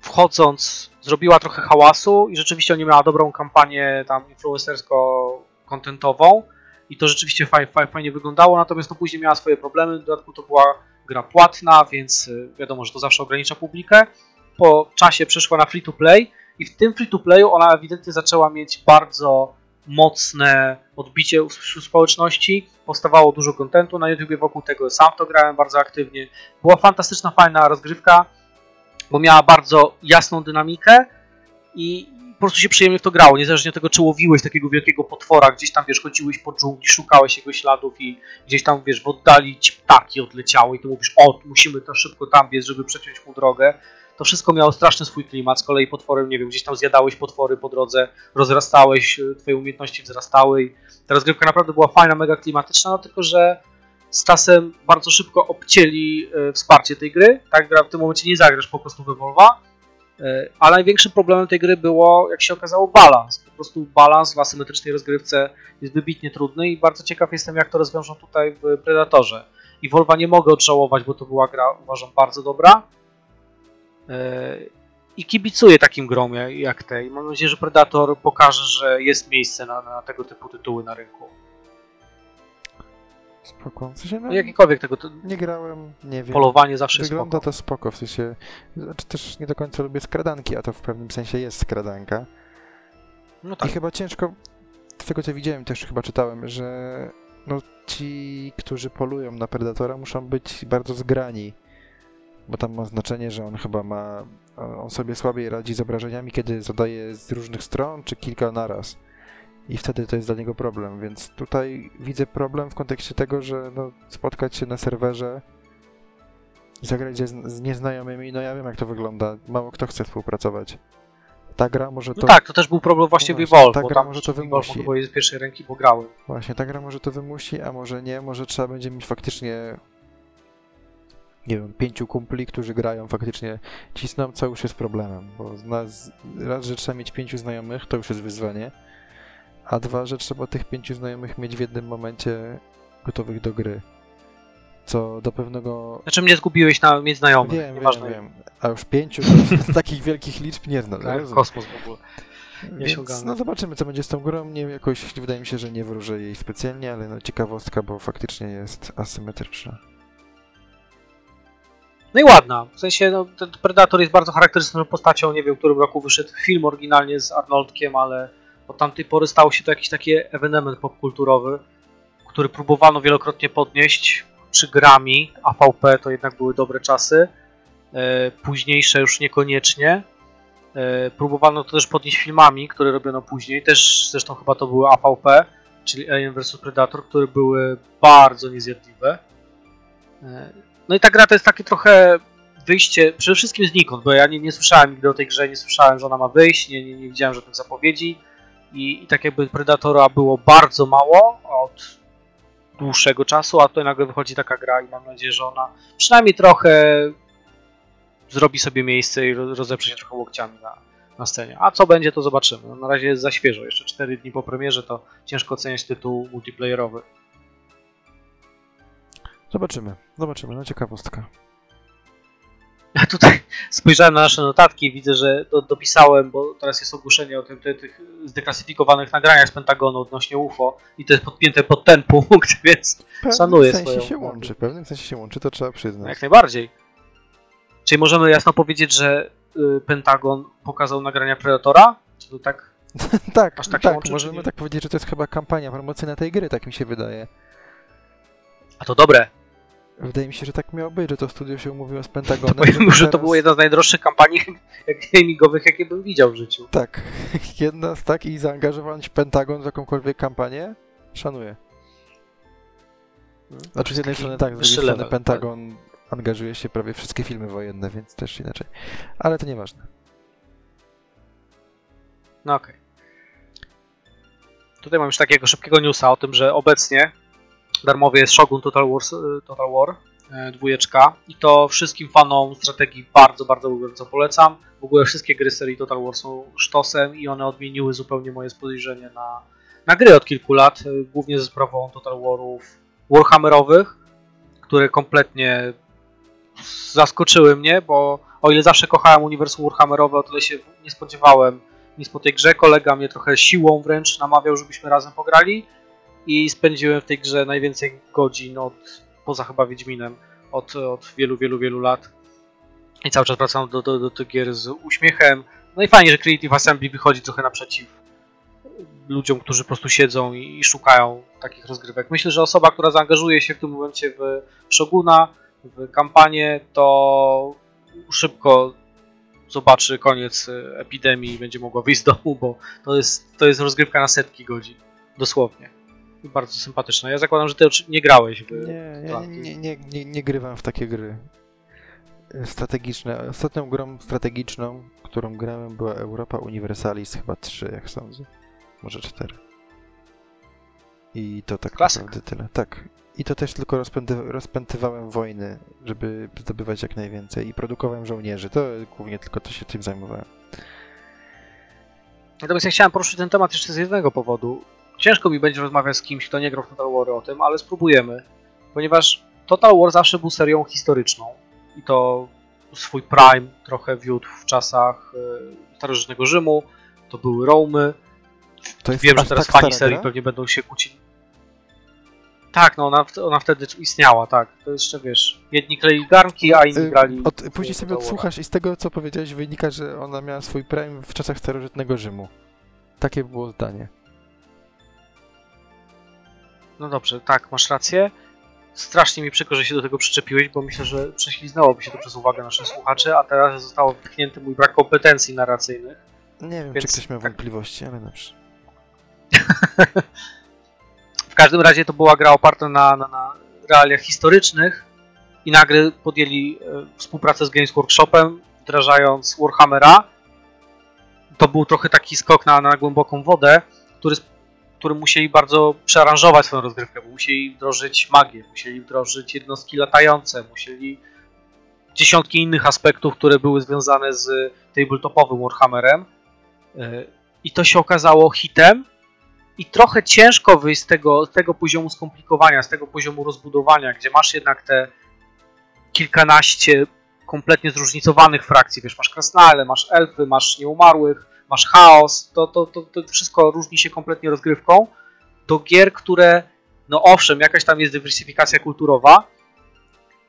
wchodząc zrobiła trochę hałasu i rzeczywiście nie miała dobrą kampanię tam influencersko-kontentową i to rzeczywiście fajnie, fajnie wyglądało, natomiast to później miała swoje problemy, w dodatku to była gra płatna, więc y, wiadomo, że to zawsze ogranicza publikę. Po czasie przeszła na free to play i w tym free to playu ona ewidentnie zaczęła mieć bardzo mocne odbicie wśród społeczności. Powstawało dużo kontentu na YouTube wokół tego. Sam to grałem bardzo aktywnie. Była fantastyczna, fajna rozgrywka, bo miała bardzo jasną dynamikę i po prostu się przyjemnie w to grało. Niezależnie od tego, czy łowiłeś takiego wielkiego potwora, gdzieś tam wiesz, chodziłeś po dżungli, szukałeś jego śladów i gdzieś tam wiesz, w oddali ci ptaki odleciały i ty mówisz, o, musimy to szybko tam biec, żeby przeciąć mu drogę. To wszystko miało straszny swój klimat. Z kolei potworem, nie wiem, gdzieś tam zjadałeś potwory po drodze, rozrastałeś, y, twoje umiejętności wzrastały. I ta rozgrywka naprawdę była fajna, mega klimatyczna, no tylko że z czasem bardzo szybko obcięli y, wsparcie tej gry. Tak, gra w tym momencie nie zagrasz po prostu we Volva. Y, A największym problemem tej gry było, jak się okazało, balans. Po prostu balans w asymetrycznej rozgrywce jest wybitnie trudny i bardzo ciekaw jestem, jak to rozwiążą tutaj w Predatorze. I Volva nie mogę odżałować, bo to była gra, uważam, bardzo dobra. Yy, I kibicuję takim grom jak- jak tej. Mam nadzieję, że Predator pokaże, że jest miejsce na, na tego typu tytuły na rynku. Spoko. W sensie, no, No, jakiekolwiek tego ty- nie grałem, nie wiem. polowanie zawsze Wygląda spoko. to spoko, w sensie, znaczy też nie do końca lubię skradanki, a to w pewnym sensie jest skradanka. No I tak. chyba ciężko, z tego co widziałem, też chyba czytałem, że no, ci, którzy polują na Predatora muszą być bardzo zgrani, bo tam ma znaczenie, że on chyba ma, on sobie słabiej radzi z obrażeniami, kiedy zadaje z różnych stron, czy kilka naraz. I wtedy to jest dla niego problem, więc tutaj widzę problem w kontekście tego, że no, spotkać się na serwerze i zagrać ze, z nieznajomymi, no ja wiem jak to wygląda, mało kto chce współpracować. Ta gra może to No tak, to też był problem właśnie w No właśnie, Evolve, ta bo gra tam może to w wymusi. powiedzieć z pierwszej ręki, bo grałem. Właśnie, ta gra może to wymusi, a może nie, może trzeba będzie mieć faktycznie nie wiem, pięciu kumpli, którzy grają faktycznie cisną, co już jest problemem, bo nas, raz, że trzeba mieć pięciu znajomych, to już jest wyzwanie, a dwa, że trzeba tych pięciu znajomych mieć w jednym momencie gotowych do gry, co do pewnego... Znaczy mnie zgubiłeś na mieć znajomych, Wiem, wiem, nieważne. wiem, a już pięciu, z takich wielkich liczb nie znam. Tak, kosmos w ogóle. Więc, no zobaczymy, co będzie z tą grą. Nie, jakoś wydaje mi się, że nie wróżę jej specjalnie, ale no ciekawostka, bo faktycznie jest asymetryczna. No i ładna. W sensie no, ten Predator jest bardzo charakterystyczną postacią. Nie wiem, w którym roku wyszedł film oryginalnie z Arnoldkiem, ale od tamtej pory stał się to jakiś taki ewenement popkulturowy, który próbowano wielokrotnie podnieść. Przy grami AVP to jednak były dobre czasy. E, Późniejsze już niekoniecznie. E, Próbowano to też podnieść filmami, które robiono później. Też zresztą chyba to były AVP, czyli Alien vs Predator, które były bardzo niezjadliwe. No i ta gra to jest takie trochę wyjście, przede wszystkim znikąd, bo ja nie, nie słyszałem nigdy o tej grze, nie słyszałem, że ona ma wyjść, nie, nie, nie widziałem żadnych zapowiedzi i, i tak jakby Predatora było bardzo mało od dłuższego czasu, a tutaj nagle wychodzi taka gra i mam nadzieję, że ona przynajmniej trochę zrobi sobie miejsce i ro- rozeprze się trochę łokciami na, na scenie. A co będzie, to zobaczymy. No, na razie jest za świeżo, jeszcze 4 dni po premierze, to ciężko oceniać tytuł multiplayerowy. Zobaczymy, zobaczymy, no ciekawostka. tutaj <laughs> spojrzałem na nasze notatki i widzę, że do, dopisałem, bo teraz jest ogłoszenie o tym, ty, tych zdeklasyfikowanych nagraniach z Pentagonu odnośnie UFO i to jest podpięte pod ten <laughs> punkt, więc pewnym Szanuję sensie swoją- się łączy, w pewnym sensie się łączy, to trzeba przyznać. jak najbardziej. Czyli możemy jasno powiedzieć, że y, Pentagon pokazał nagrania Predatora? Czy to tak? <laughs> tak, Aż tak tak, łączy, czy możemy tak powiedzieć, że to jest chyba kampania promocyjna tej gry, tak mi się wydaje. A to dobre. Wydaje mi się, że tak miało być, że to studio się umówiło z Pentagonem. <laughs> Powiem, żeby że to teraz- była jedna z najdroższych kampanii <laughs> gamingowych, jakie bym widział w życiu. Tak, <laughs> jedna z tak i zaangażować Pentagon w jakąkolwiek kampanię, szanuję. Znaczy z jednej strony tak, z drugiej strony level, Pentagon angażuje się prawie wszystkie filmy wojenne, więc też inaczej. Ale to nieważne. No okej. Tutaj mam już takiego szybkiego newsa o tym, że obecnie darmowy jest Shogun Total, Wars, y, Total War y, dwójeczka i to wszystkim fanom strategii bardzo, bardzo gorąco polecam. W ogóle wszystkie gry serii Total War są sztosem i one odmieniły zupełnie moje spojrzenie na, na gry od kilku lat, y, głównie ze sprawą Total Warów Warhammerowych, które kompletnie zaskoczyły mnie, bo o ile zawsze kochałem uniwersum Warhammerowe, o tyle się nie spodziewałem nic po tej grze. Kolega mnie trochę siłą wręcz namawiał, żebyśmy razem pograli i spędziłem w tej grze najwięcej godzin od, poza chyba Wiedźminem, od, od wielu, wielu, wielu lat. I cały czas wracam do, do, do tych gier z uśmiechem. No i fajnie, że Creative Assembly wychodzi trochę naprzeciw ludziom, którzy po prostu siedzą i, i szukają takich rozgrywek. Myślę, że osoba, która zaangażuje się w tym momencie w Shoguna, w kampanię, to szybko zobaczy koniec epidemii i będzie mogła wyjść z domu, bo to jest, to jest rozgrywka na setki godzin. Dosłownie. Bardzo sympatyczna. Ja zakładam, że ty nie grałeś w Nie, ja nie, nie, nie, nie, grywam w takie gry strategiczne. Ostatnią grą strategiczną, którą grałem była Europa Universalis, chyba 3, jak sądzę. Może 4. I to tak Klasyk. naprawdę tyle. Tak. I to też tylko rozpęty, rozpętywałem wojny, żeby zdobywać jak najwięcej. I produkowałem żołnierzy. To głównie tylko to się tym zajmowałem. Natomiast ja chciałem poruszyć ten temat jeszcze z jednego powodu. Ciężko mi będzie rozmawiać z kimś, kto nie grał w Total War o tym, ale spróbujemy. Ponieważ Total War zawsze był serią historyczną. I to swój prime trochę wiódł w czasach e, starożytnego Rzymu. To były Romy. To Wiem, że aż teraz tak fani serii gra? pewnie będą się kłócić. Tak, no ona, ona wtedy istniała, tak. To jeszcze wiesz, jedni kleili garnki, a inni Y, grali. Od, później sobie odsłuchasz i z tego, co powiedziałeś, wynika, że ona miała swój prime w czasach starożytnego Rzymu. Takie było zdanie. No dobrze, tak, masz rację. Strasznie mi przykro, że się do tego przyczepiłeś, bo myślę, że prześliznęłoby się to przez uwagę naszych słuchaczy, a teraz zostało wytknięty mój brak kompetencji narracyjnych. Nie wiem, Więc czy ktoś miał tak. wątpliwości, ale dobrze. <laughs> W każdym razie to była gra oparta na, na, na realiach historycznych i nagle podjęli e, współpracę z Games Workshopem, wdrażając Warhammera. To był trochę taki skok na, na głęboką wodę, który, który musieli bardzo przearanżować swoją rozgrywkę, bo musieli wdrożyć magię, musieli wdrożyć jednostki latające, musieli dziesiątki innych aspektów, które były związane z tabletopowym Warhammerem. E, I to się okazało hitem, i trochę ciężko wyjść z tego, z tego poziomu skomplikowania, z tego poziomu rozbudowania, gdzie masz jednak te kilkanaście kompletnie zróżnicowanych frakcji. Wiesz, masz krasnale, masz elfy, masz nieumarłych, masz chaos. To, to, to, to wszystko różni się kompletnie rozgrywką. Do gier, które, no owszem, jakaś tam jest dywersyfikacja kulturowa,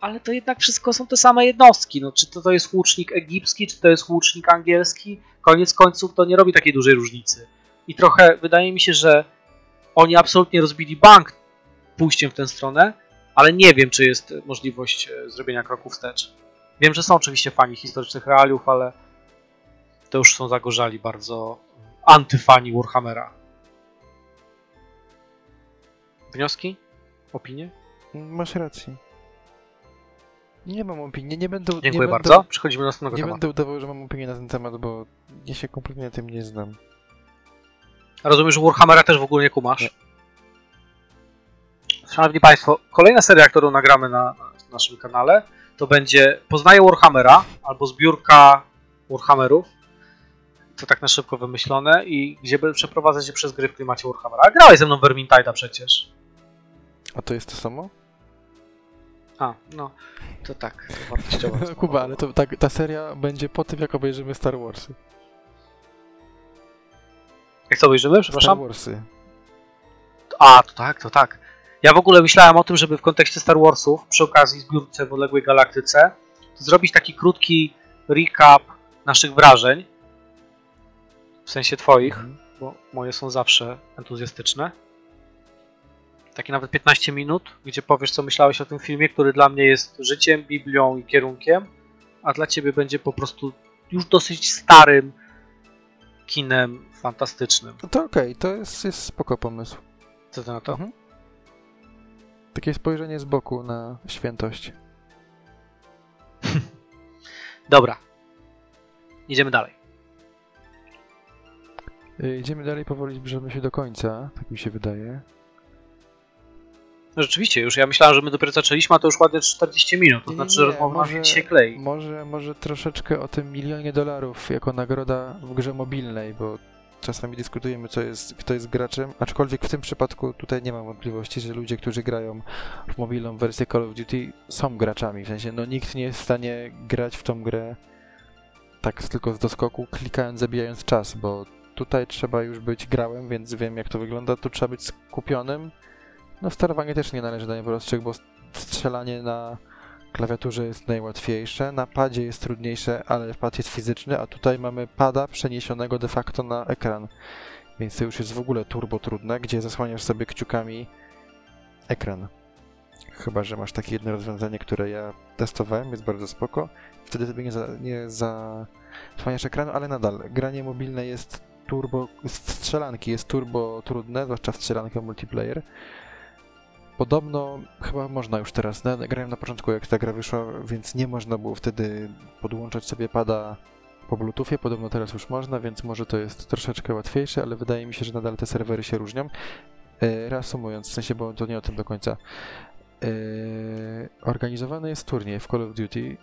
ale to jednak wszystko są te same jednostki. No, czy to, to jest łucznik egipski, czy to jest łucznik angielski, koniec końców to nie robi takiej dużej różnicy. I trochę wydaje mi się, że oni absolutnie rozbili bank pójściem w tę stronę, ale nie wiem, czy jest możliwość e, zrobienia kroku wstecz. Wiem, że są oczywiście fani historycznych realiów, ale to już są zagorzali bardzo antyfani Warhammera. Wnioski? Opinie? Masz rację. Nie mam opinii, nie będę... Dziękuję nie będę, bardzo. Przechodzimy do następnego Nie tematu. będę udawał, że mam opinię na ten temat, bo ja się kompletnie na tym nie znam. Rozumiem, że Warhammera też w ogóle nie kumasz. Szanowni Państwo, kolejna seria, którą nagramy na, na naszym kanale, to będzie Poznaję Warhammera, albo zbiórka Warhammerów. To tak na szybko wymyślone i gdzie przeprowadzać się przez gry w klimacie Warhammera. A grałeś ze mną Vermintide'a przecież. A to jest to samo? A, no, to tak, to wartościowa. No, <laughs> Kuba, ale to, ta, ta seria będzie po tym, jak obejrzymy Star Warsy. Jak to obejrzymy, Star przepraszam? Warsy. A, to tak, to tak. Ja w ogóle myślałem o tym, żeby w kontekście Star Warsów, przy okazji zbiórce w odległej galaktyce, zrobić taki krótki recap naszych wrażeń. W sensie twoich, Mhm. bo moje są zawsze entuzjastyczne. Takie nawet 15 minut, gdzie powiesz, co myślałeś o tym filmie, który dla mnie jest życiem, Biblią i kierunkiem, a dla ciebie będzie po prostu już dosyć starym kinem fantastycznym. No to okej, to jest, jest spoko pomysł. Co ty na to? Mhm. Takie spojrzenie z boku na świętość. <laughs> Dobra. Idziemy dalej. Y, Idziemy dalej, powoli zbliżamy się do końca, tak mi się wydaje. No rzeczywiście, już ja myślałem, że my dopiero zaczęliśmy, a to już ładnie 40 minut. To Nie, znaczy, że rozmowa się dzisiaj klei. Może, może troszeczkę o tym milionie dolarów jako nagroda w grze mobilnej, bo czasami dyskutujemy, co jest, kto jest graczem, aczkolwiek w tym przypadku tutaj nie mam wątpliwości, że ludzie, którzy grają w mobilną wersję Call of Duty są graczami, w sensie no nikt nie jest w stanie grać w tą grę tak tylko z doskoku, klikając, zabijając czas, bo tutaj trzeba już być grałem, więc wiem jak to wygląda, tu trzeba być skupionym. No sterowanie też nie należy do najprostszych, bo strzelanie na klawiaturze jest najłatwiejsze, na padzie jest trudniejsze, ale pad jest fizyczny, a tutaj mamy pada przeniesionego de facto na ekran. Więc to już jest w ogóle turbo trudne, gdzie zasłaniasz sobie kciukami ekran. Chyba, że masz takie jedno rozwiązanie, które ja testowałem, jest bardzo spoko. Wtedy sobie nie, za, nie zasłaniasz ekranu, ale nadal granie mobilne jest turbo, strzelanki jest turbo trudne, zwłaszcza strzelankę multiplayer. Podobno chyba można już teraz. Grałem na początku, jak ta gra wyszła, więc nie można było wtedy podłączać sobie pada po Bluetoothie. Podobno teraz już można, więc może to jest troszeczkę łatwiejsze, ale wydaje mi się, że nadal te serwery się różnią. E, reasumując, w sensie, bo to nie o tym do końca. E, organizowany jest turniej w Call of Duty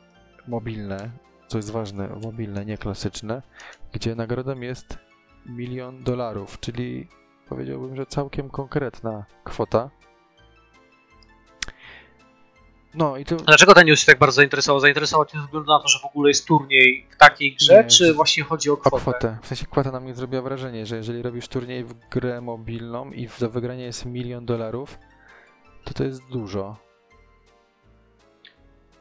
mobilne, co jest ważne, mobilne, nie klasyczne, gdzie nagrodą jest milion dolarów, czyli powiedziałbym, że całkiem konkretna kwota. No i to Dlaczego ten news się tak bardzo zainteresował? Zainteresował cię ze względu na to, że w ogóle jest turniej w takiej grze, Nie, czy właśnie chodzi o o kwotę? kwotę. W sensie kwota na mnie zrobiła wrażenie, że jeżeli robisz turniej w grę mobilną i do wygrania jest milion dolarów, to to jest dużo.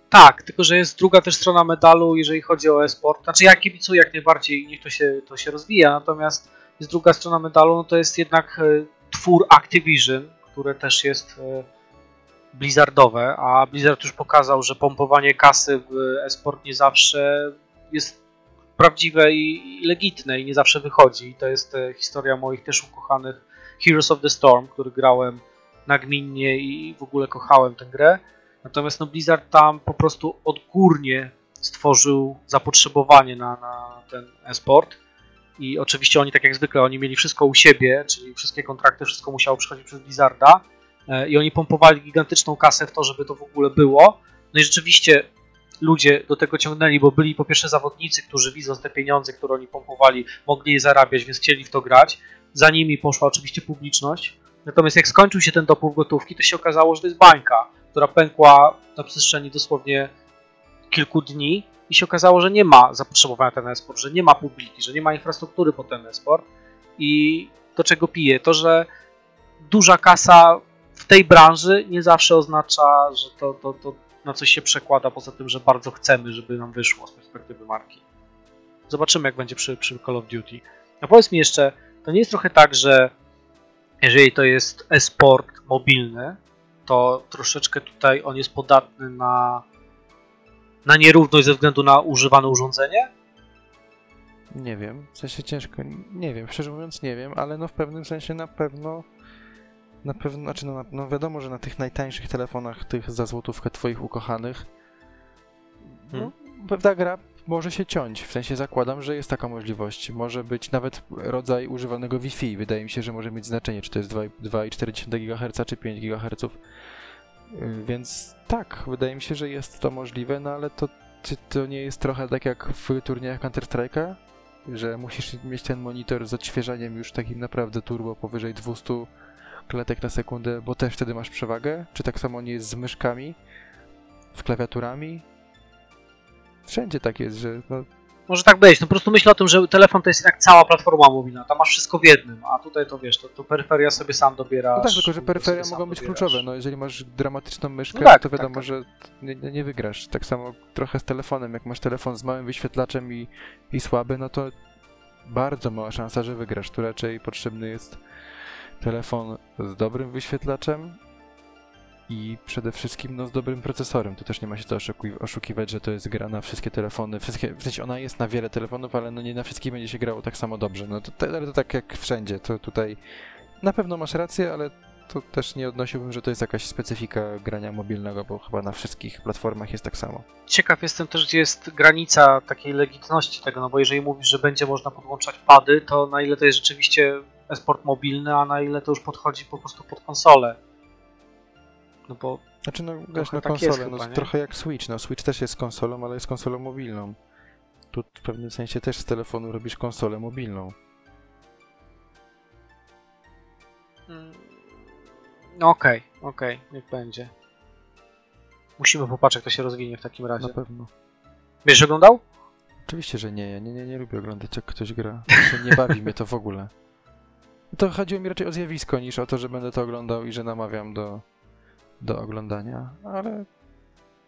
Tak, tylko że jest druga też strona medalu, jeżeli chodzi o e-sport. Znaczy ja kibicuję jak najbardziej, niech to się, to się rozwija, natomiast jest druga strona medalu, no to jest jednak e, twór Activision, które też jest e, blizzardowe, a Blizzard już pokazał, że pompowanie kasy w e-sport nie zawsze jest prawdziwe i, legitne i nie zawsze wychodzi. I to jest e, historia moich też ukochanych Heroes of the Storm, który grałem nagminnie i w ogóle kochałem tę grę. Natomiast no Blizzard tam po prostu odgórnie stworzył zapotrzebowanie na, na ten e-sport. I oczywiście oni, tak jak zwykle, oni mieli wszystko u siebie, czyli wszystkie kontrakty, wszystko musiało przychodzić przez Blizzarda. E, I oni pompowali gigantyczną kasę w to, żeby to w ogóle było. No i rzeczywiście ludzie do tego ciągnęli, bo byli po pierwsze zawodnicy, którzy widząc te pieniądze, które oni pompowali, mogli je zarabiać, więc chcieli w to grać. Za nimi poszła oczywiście publiczność. Natomiast jak skończył się ten dopływ gotówki, to się okazało, że to jest bańka, która pękła na przestrzeni dosłownie kilku dni i się okazało, że nie ma zapotrzebowania na ten e-sport, że nie ma publiki, że nie ma infrastruktury po ten e-sport. I do czego pije? To, że duża kasa w tej branży nie zawsze oznacza, że to, to, to na coś się przekłada, poza tym, że bardzo chcemy, żeby nam wyszło z perspektywy marki. Zobaczymy, jak będzie przy, przy Call of Duty. A powiedz mi jeszcze, to nie jest trochę tak, że jeżeli to jest e-sport mobilny, to troszeczkę tutaj on jest podatny na, na nierówność ze względu na używane urządzenie? Nie wiem, w sensie ciężko, nie wiem, szczerze mówiąc nie wiem, ale no w pewnym sensie na pewno, na pewno, znaczy no, no wiadomo, że na tych najtańszych telefonach, tych za złotówkę twoich ukochanych, no, pewna gra może się ciąć, w sensie zakładam, że jest taka możliwość, może być nawet rodzaj używanego Wi-Fi, wydaje mi się, że może mieć znaczenie, czy to jest 2 2,4 GHz, czy 5 GHz, Yy, Więc tak, wydaje mi się, że jest to możliwe, no ale to, czy to nie jest trochę tak jak w turniejach Counter-Strike'a, że musisz mieć ten monitor z odświeżaniem już takim naprawdę turbo powyżej 200 klatek na sekundę, bo też wtedy masz przewagę? Czy tak samo nie jest z myszkami? z klawiaturami. Wszędzie tak jest, że no, Może tak być, no po prostu myślę o tym, że telefon to jest jak cała platforma mobilna, tam masz wszystko w jednym, a tutaj to wiesz, to, to peryferia sobie sam dobierasz. No tak, tylko że peryferia mogą być dobierasz. kluczowe. No jeżeli masz dramatyczną myszkę, No tak, to wiadomo, tak, tak. że nie, nie nie wygrasz. Tak samo trochę z telefonem. Jak masz telefon z małym wyświetlaczem i, i słaby, no to bardzo mała szansa, że wygrasz. Tu raczej potrzebny jest telefon z dobrym wyświetlaczem i przede wszystkim no, z dobrym procesorem. Tu też nie ma się co oszuki- oszukiwać, że to jest gra na wszystkie telefony. Wszystkie, w sensie ona jest na wiele telefonów, ale no nie na wszystkich będzie się grało tak samo dobrze. No to, to, to tak jak wszędzie. To tutaj na pewno masz rację, ale to też nie odnosiłbym, że to jest jakaś specyfika grania mobilnego, bo chyba na wszystkich platformach jest tak samo. Ciekaw jestem też, gdzie jest granica takiej legitymności tego, no bo jeżeli mówisz, że będzie można podłączać pady, to na ile to jest rzeczywiście esport mobilny, a na ile to już podchodzi po prostu pod konsolę. No bo Znaczy no Trochę no tak konsolę, no nie? trochę jak Switch, no Switch też jest konsolą, ale jest konsolą mobilną. Tu w pewnym sensie też z telefonu robisz konsolę mobilną. Mm, No okej, okej, niech będzie. Musimy popatrzeć, jak to się rozwinie w takim razie. Na pewno. Wiesz, że oglądał? Oczywiście, że nie, ja nie, nie, nie lubię oglądać jak ktoś gra. Nie bawi mnie to w ogóle. To chodziło mi raczej o zjawisko niż o to, że będę to oglądał i że namawiam do, do oglądania, ale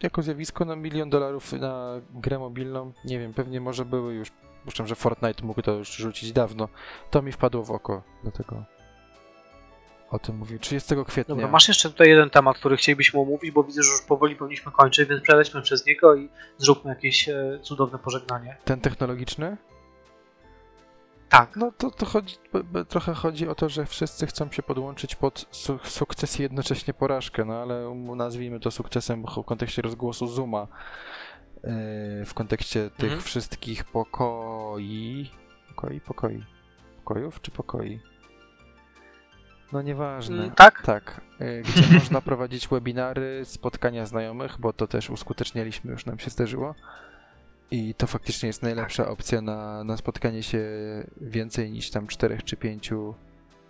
jako zjawisko na milion dolarów na grę mobilną, nie wiem, pewnie może były już, przypuszczam, że Fortnite mógł to już rzucić dawno, to mi wpadło w oko, dlatego o tym mówię. 30 kwietnia. Dobra, masz jeszcze tutaj jeden temat, który chcielibyśmy omówić, bo widzę, że już powoli powinniśmy kończyć, więc przelećmy przez niego i zróbmy jakieś e, cudowne pożegnanie. Ten technologiczny? Tak. No to, to chodzi, trochę chodzi o to, że wszyscy chcą się podłączyć pod su sukces i jednocześnie porażkę, no ale um, nazwijmy to sukcesem w kontekście rozgłosu Zuma, yy, w kontekście tych Mhm. wszystkich pokoi, pokoi, pokoi, pokojów czy pokoi? No nieważne. Mm, tak? Tak, y, gdzie można prowadzić webinary, spotkania znajomych, bo to też uskutecznialiśmy, już nam się zdarzyło. I to faktycznie jest najlepsza opcja na, na spotkanie się więcej niż tam czterech czy pięciu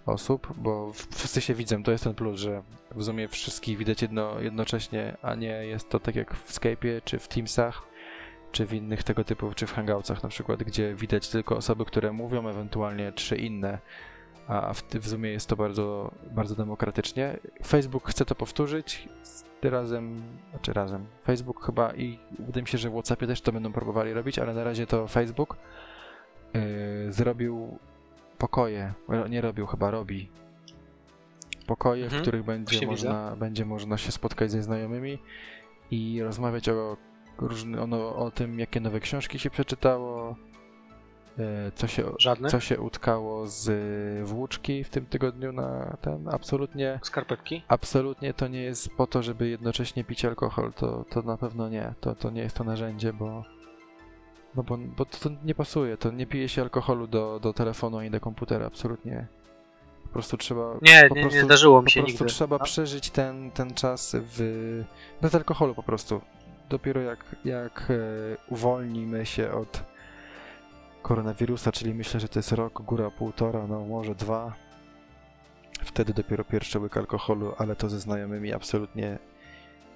osób, bo wszyscy się widzą, to jest ten plus, że w Zoomie wszystkich widać jedno, jednocześnie, a nie jest to tak jak w Skype'ie, czy w Teamsach, czy w innych tego typu, czy w Hangoutsach na przykład, gdzie widać tylko osoby, które mówią, ewentualnie trzy inne, a w, w Zoomie jest to bardzo, bardzo demokratycznie. Facebook chce to powtórzyć, razem, znaczy razem, Facebook chyba i wydaje mi się, że w Whatsappie też to będą próbowali robić, ale na razie to Facebook yy, zrobił pokoje, nie robił, chyba robi. Pokoje, Mhm, w których będzie można, będzie można się spotkać ze znajomymi i rozmawiać o, różny, o, o tym, jakie nowe książki się przeczytało, co się, Żadne? co się utkało z włóczki w tym tygodniu na ten. Absolutnie, Skarpetki? absolutnie to nie jest po to, żeby jednocześnie pić alkohol. To, to na pewno nie. To, to nie jest to narzędzie, bo. No bo, bo to, to nie pasuje. To nie pije się alkoholu do, do telefonu ani do komputera. Absolutnie. Po prostu trzeba. Nie, po nie, prostu, nie zdarzyło mi po się prostu nigdy. trzeba No. przeżyć ten, ten czas w, bez alkoholu po prostu. Dopiero jak, jak e, uwolnimy się od koronawirusa, czyli myślę, że to jest rok, góra półtora, no może dwa. Wtedy dopiero pierwszy łyk alkoholu, ale to ze znajomymi absolutnie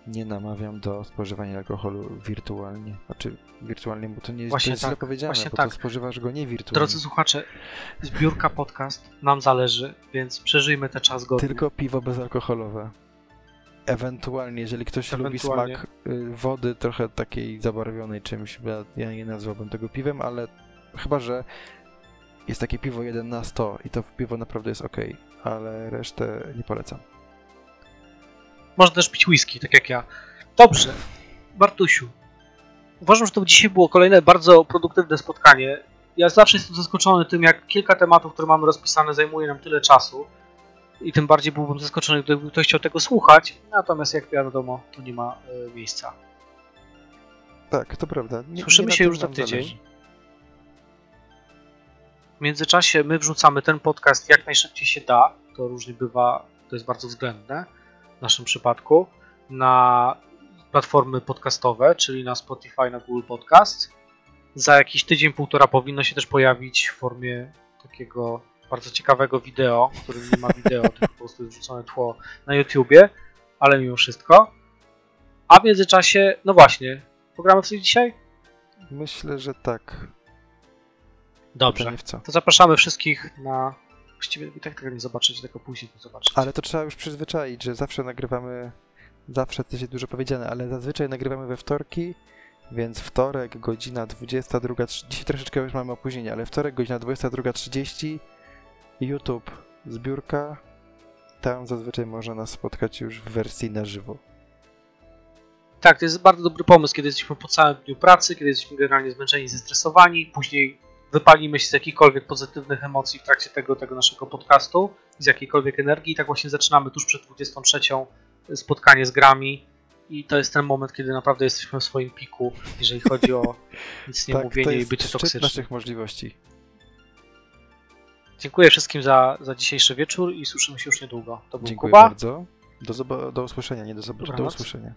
nie namawiam do spożywania alkoholu wirtualnie. Znaczy wirtualnie, bo to nie jest, Właśnie to jest źle tak, powiedziane, właśnie bo tak. to spożywasz go nie wirtualnie. Drodzy słuchacze, zbiórka podcast nam zależy, więc przeżyjmy ten czas godnie. Tylko piwo bezalkoholowe. Ewentualnie, jeżeli ktoś lubi Ewentualnie. smak y, wody trochę takiej zabarwionej czymś, ja nie nazwałbym tego piwem, ale chyba, że jest takie piwo 1 na 100 i to piwo naprawdę jest ok, ale resztę nie polecam. Można też pić whisky, tak jak ja. Dobrze, Bartusiu. Uważam, że to dzisiaj było kolejne bardzo produktywne spotkanie. Ja zawsze jestem zaskoczony tym, jak kilka tematów, które mamy rozpisane, zajmuje nam tyle czasu. I tym bardziej byłbym zaskoczony, gdyby ktoś chciał tego słuchać. Natomiast, jak wiadomo, to nie ma e, miejsca. Tak, to prawda. Nie, Słyszymy na się już za tydzień. zależy. Międzyczasie my wrzucamy ten podcast jak najszybciej się da. To różnie bywa, to jest bardzo względne w naszym przypadku. Na platformy podcastowe, czyli na Spotify, na Google Podcast. Za jakiś tydzień, półtora powinno się też pojawić w formie takiego bardzo ciekawego wideo, w którym nie ma wideo, <laughs> tylko po prostu jest wrzucone tło na YouTubie, ale mimo wszystko. A w międzyczasie, no właśnie, pogramy w coś dzisiaj? Myślę, że tak. Dobrze. Pytanie w co? To zapraszamy wszystkich na. Właściwie i tak tego nie zobaczycie, tylko później to zobaczycie. Ale to trzeba już przyzwyczaić, że zawsze nagrywamy, zawsze to się dużo powiedziane, ale zazwyczaj nagrywamy we wtorki, więc wtorek, godzina 22, dzisiaj troszeczkę już mamy opóźnienie, ale wtorek, godzina 22.30, YouTube, zbiórka, tam zazwyczaj można nas spotkać już w wersji na żywo. Tak, to jest bardzo dobry pomysł, kiedy jesteśmy po całym dniu pracy, kiedy jesteśmy generalnie zmęczeni, zestresowani, później wypalimy się z jakichkolwiek pozytywnych emocji w trakcie tego, tego naszego podcastu, z jakiejkolwiek energii i tak właśnie zaczynamy tuż przed 23 spotkanie z grami i to jest ten moment, kiedy naprawdę jesteśmy w swoim piku, jeżeli chodzi o <laughs> nic nie tak, mówienie i bycie toksycznym. naszych możliwości. Dziękuję wszystkim za, za dzisiejszy wieczór i słyszymy się już niedługo. To był Dziękuję Kuba. bardzo. Do, do usłyszenia, nie do zobaczenia, do usłyszenia.